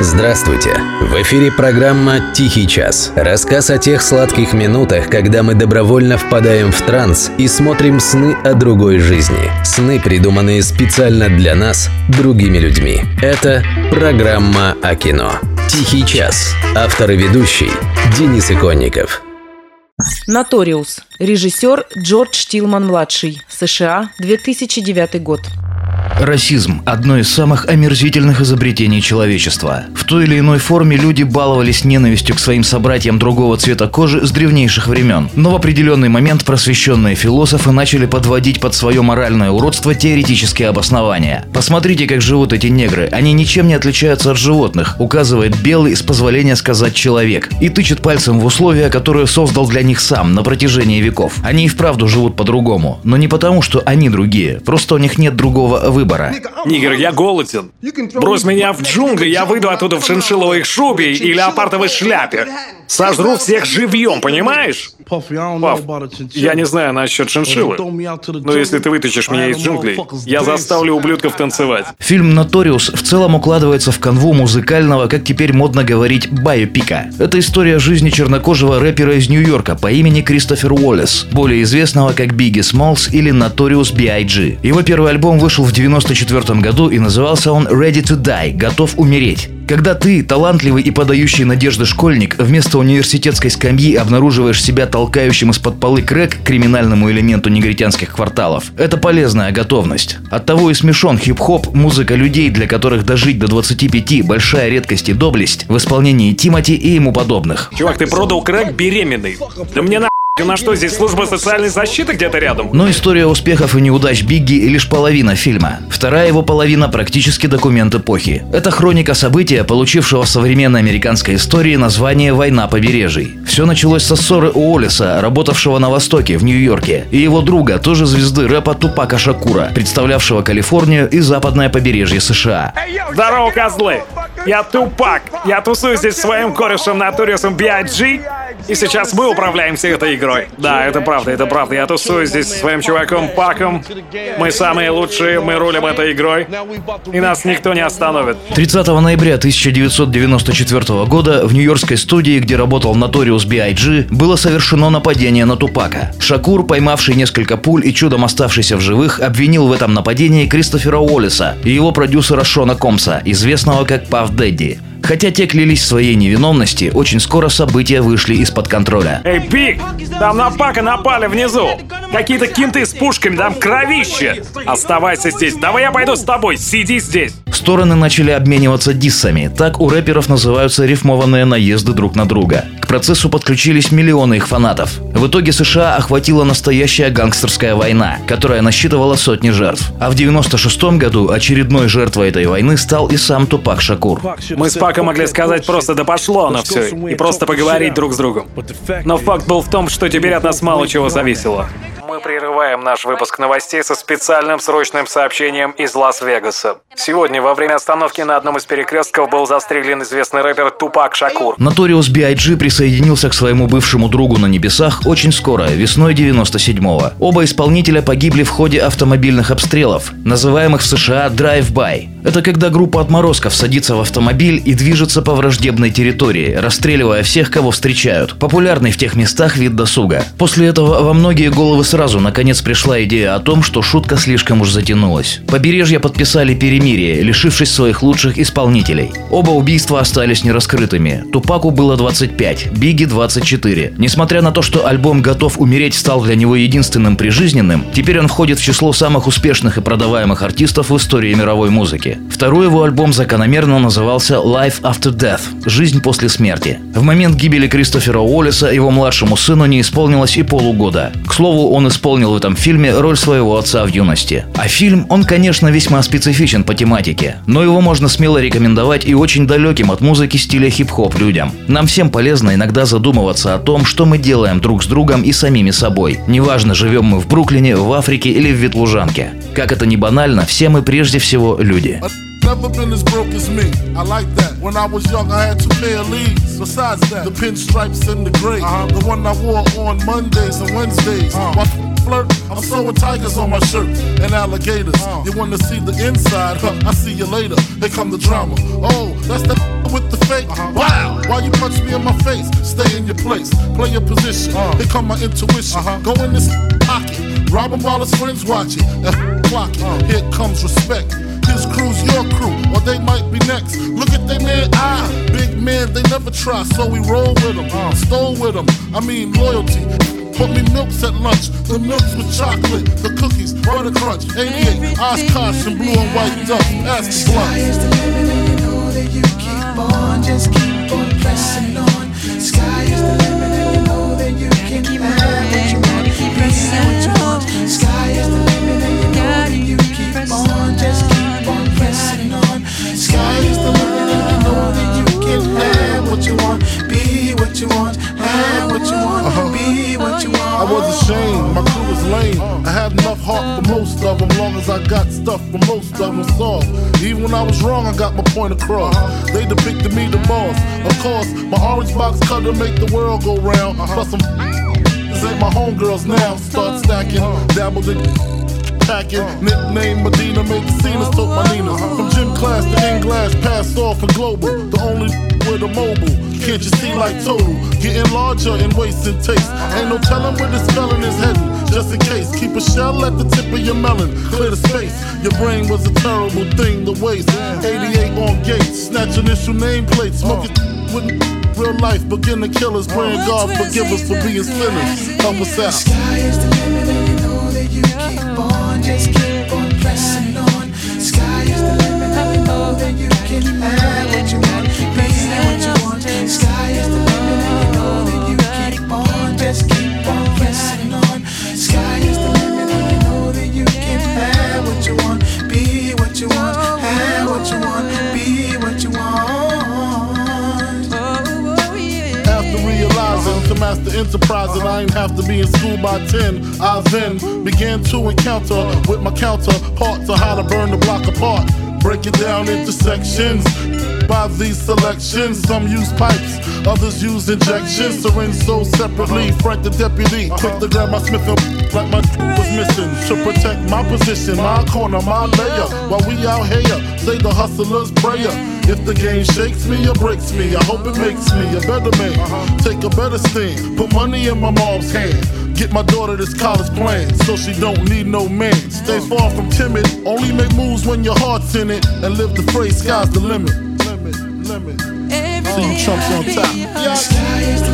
Здравствуйте! В эфире программа «Тихий час». Рассказ о тех сладких минутах, когда мы добровольно впадаем в транс и смотрим сны о другой жизни. Сны, придуманные специально для нас, другими людьми. Это программа о кино. «Тихий час». Автор и ведущий Денис Иконников. Наториус. Режиссер Джордж Тилман-младший. США. 2009 год. Расизм – одно из самых омерзительных изобретений человечества. В той или иной форме люди баловались ненавистью к своим собратьям другого цвета кожи с древнейших времен. Но в определенный момент просвещенные философы начали подводить под свое моральное уродство теоретические обоснования. Посмотрите, как живут эти негры. Они ничем не отличаются от животных, указывает белый, с позволения сказать человек, и тычет пальцем в условия, которые создал для них сам на протяжении веков. Они и вправду живут по-другому, но не потому, что они другие, просто у них нет другого выбора выбора. Нигер, я голоден. Брось меня в джунгли, я выйду оттуда в шиншилловой шубе и леопардовой шляпе. Сожру всех живьем, понимаешь? Я не знаю насчет шиншиллы, но если ты вытащишь меня из джунглей, я заставлю ублюдков танцевать. Фильм «Ноториус» в целом укладывается в канву музыкального, как теперь модно говорить, байопика. Это история жизни чернокожего рэпера из Нью-Йорка по имени Кристофер Уоллес, более известного как Бигги Смолс или Notorious B.I.G. Его первый альбом вышел в 1994 году и назывался он «Ready to Die» – «Готов умереть». Когда ты, талантливый и подающий надежды школьник, вместо университетской скамьи обнаруживаешь себя толкающим из-под полы крэк криминальному элементу негритянских кварталов, это полезная готовность. Оттого и смешон хип-хоп, музыка людей, для которых дожить до 25 – большая редкость и доблесть, в исполнении Тимати и ему подобных. Чувак, ты продал крэк беременный. Да мне на у нас что, здесь служба социальной защиты где-то рядом? Но история успехов и неудач Бигги лишь половина фильма. Вторая его половина практически документ эпохи. Это хроника события, получившего в современной американской истории название «Война побережий». Все началось со ссоры Уоллеса, работавшего на Востоке, в Нью-Йорке, и его друга, тоже звезды рэпа Тупака Шакура, представлявшего Калифорнию и западное побережье США. Здорово, козлы! Я Тупак! Я тусую здесь своим корешем Натуриусом B.I.G. И сейчас мы управляем всей этой игрой. Да, это правда, это правда. Я тусую здесь со своим чуваком Паком. Мы самые лучшие, мы рулим этой игрой. И нас никто не остановит. 30 ноября 1994 года в нью-йоркской студии, где работал Notorious B.I.G., было совершено нападение на Тупака. Шакур, поймавший несколько пуль и чудом оставшийся в живых, обвинил в этом нападении Кристофера Уоллеса и его продюсера Шона Комса, известного как Паф Дэдди. Хотя те клялись в своей невиновности, очень скоро события вышли из-под контроля. Эй, Пик! Там на Пака напали внизу! Какие-то кинты с пушками, там кровище! Оставайся здесь, давай я пойду с тобой, сиди здесь! Стороны начали обмениваться диссами. Так у рэперов называются рифмованные наезды друг на друга. К процессу подключились миллионы их фанатов. В итоге США охватила настоящая гангстерская война, которая насчитывала сотни жертв. А в 96 году очередной жертвой этой войны стал и сам Тупак Шакур. Мы с Паком могли сказать просто «да пошло оно все» и просто поговорить друг с другом. Но факт был в том, что теперь от нас мало чего зависело. Мы прерываем наш выпуск новостей со специальным срочным сообщением из Лас-Вегаса. Сегодня во время остановки на одном из перекрестков был застрелен известный рэпер Тупак Шакур. Notorious B.I.G. присоединился к своему бывшему другу на небесах очень скоро, весной 97-го. Оба исполнителя погибли в ходе автомобильных обстрелов, называемых в США «drive-by». Это когда группа отморозков садится в автомобиль и движется по враждебной территории, расстреливая всех, кого встречают. Популярный в тех местах вид досуга. После этого во многие головы сразу наконец, пришла идея о том, что шутка слишком уж затянулась. Побережье подписали перемирие, лишившись своих лучших исполнителей. Оба убийства остались нераскрытыми. Тупаку было 25, Биги 24. Несмотря на то, что альбом «Готов умереть» стал для него единственным прижизненным, теперь он входит в число самых успешных и продаваемых артистов в истории мировой музыки. Второй его альбом закономерно назывался «Life After Death» – «Жизнь после смерти». В момент гибели Кристофера Уоллеса его младшему сыну не исполнилось и полугода. К слову, он исполнил в этом фильме роль своего отца в юности. А фильм, он, конечно, весьма специфичен по тематике, но его можно смело рекомендовать и очень далеким от музыки стиля хип-хоп людям. Нам всем полезно иногда задумываться о том, что мы делаем друг с другом и самими собой. Неважно, живем мы в Бруклине, в Африке или в Ветлужанке. Как это ни банально, все мы прежде всего люди. Never been as broke as me. I like that. When I was young, I had two pair of leads. Besides that, the pinstripes and the gray. Uh-huh. The one I wore on Mondays and Wednesdays. Uh-huh. Flirt, I'm sewing tigers on my shirt and alligators. Uh. You wanna see the inside? Huh, I see you later. Here come the drama. Oh, that's the with the fake. Uh-huh. Wow, why you punch me in my face? Stay in your place, play your position. Uh. Here come my intuition. Uh-huh. Go in this pocket, rob him while his friends watching. And clock it. Uh. Here comes respect. His crew's your crew, or they might be next. Look at they man, ah, big man, they never try, so we roll with them, uh. stole with them. I mean loyalty. Put me milks at lunch, the milks with chocolate, the cookies, butter crunch, 88, Oshkosh and blue and white duck, ask the blunt. is the limit and you know that you keep on, just keep on pressing on. Sky is the limit and you know that you can have what you want, be what you want. Sky is the limit and you know that you keep on, just long as I got stuff for most of them soft. Even when I was wrong, I got my point across. They depicted me the boss. Of course, my orange box cutter make the world go round. Plus some this ain't my homegirls now. Start stacking, dabbled in packing. Nickname Medina, made the scenes, took my Nina. From gym class to in glass, passed off for global. The only with a mobile. Can't you see like total? Getting larger and wasting taste. Ain't no telling where this felon is heading. Just in case, keep a shell at the tip of your melon. Clear the space. Your brain was a terrible thing to waste. 88 on gates, snatch initial nameplates, smoking with real life. Begin to kill us, praying God forgive us for being sinners. Help us out. Sky is the limit, and you know that you keep on, just keep on pressing on. Sky is the limit, and you know that you can have what you want, to master enterprise and I ain't have to be in school by 10. I then began to encounter with my counterparts on how to burn the block apart. Break it down into sections by these selections. Some use pipes, others use injections. Syringe sold separately. Uh-huh. Frank the deputy, uh-huh. quick to grab my Smith and like my was missing. To protect my position, my uh-huh. corner, my layer. While we out here, say the hustler's prayer. Mm. If the game shakes me or breaks me, I hope it mm. makes me a better man. Take a better stand, put money in my mom's hand. Get my daughter this college plan so she don't need no man. Stay mm. far from timid, only make moves when your heart's in it, and live the phrase sky's the limit. Limit, limit. See you chumps on top.